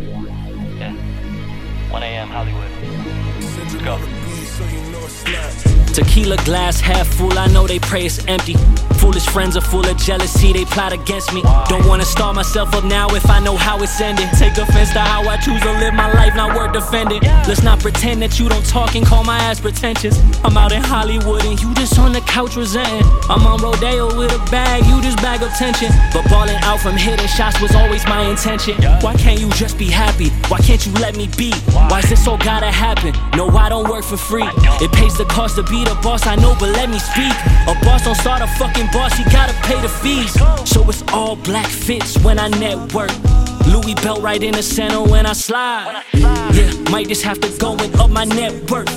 Yeah. 1 a.m. Hollywood. Go. Tequila glass half full, I know they pray it's empty. Foolish friends are full of jealousy, they plot against me. Don't wanna start myself up now if I know how it's ending. Take offense to how I choose to live my life, not worth defending. Let's not pretend that you don't talk and call my ass pretentious. I'm out in Hollywood and you just on the couch resenting. I'm on Rodeo with a bag, you bag of tension. But balling out from hitting shots was always my intention. Why can't you just be happy? Why can't you let me be? Why is this all gotta happen? No, I don't work for free. It pays the cost to be the boss, I know, but let me speak. A boss don't start a fucking boss, he gotta pay the fees. So it's all black fits when I network. Louis belt right in the center when I slide. Yeah, might just have to go and up my net worth.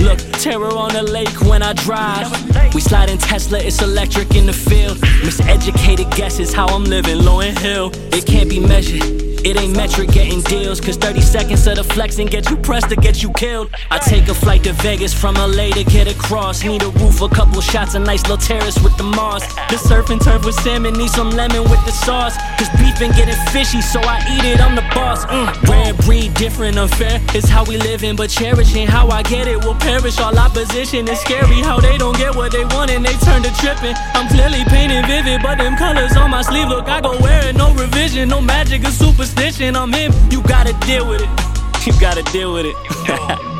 Look, terror on the lake when I drive. We slide in Tesla, it's electric in the field. Miseducated guesses how I'm living, low and hill. It can't be measured. It ain't metric getting deals, cause 30 seconds of the flexing get you pressed to get you killed. I take a flight to Vegas from LA to get across. Need a roof, a couple shots, a nice little terrace with the moss. The surf and turf with salmon, need some lemon with the sauce. Cause beef been getting fishy, so I eat it, I'm the boss. Mm. Rare breed, different, unfair. It's how we living, but cherishing how I get it will perish. All opposition is scary, how they don't get what they want and they turn to tripping. I'm clearly painting vivid, but them colors on my sleeve look, I go wear it, no revision, no magic or superstition. I'm him, you gotta deal with it. You gotta deal with it.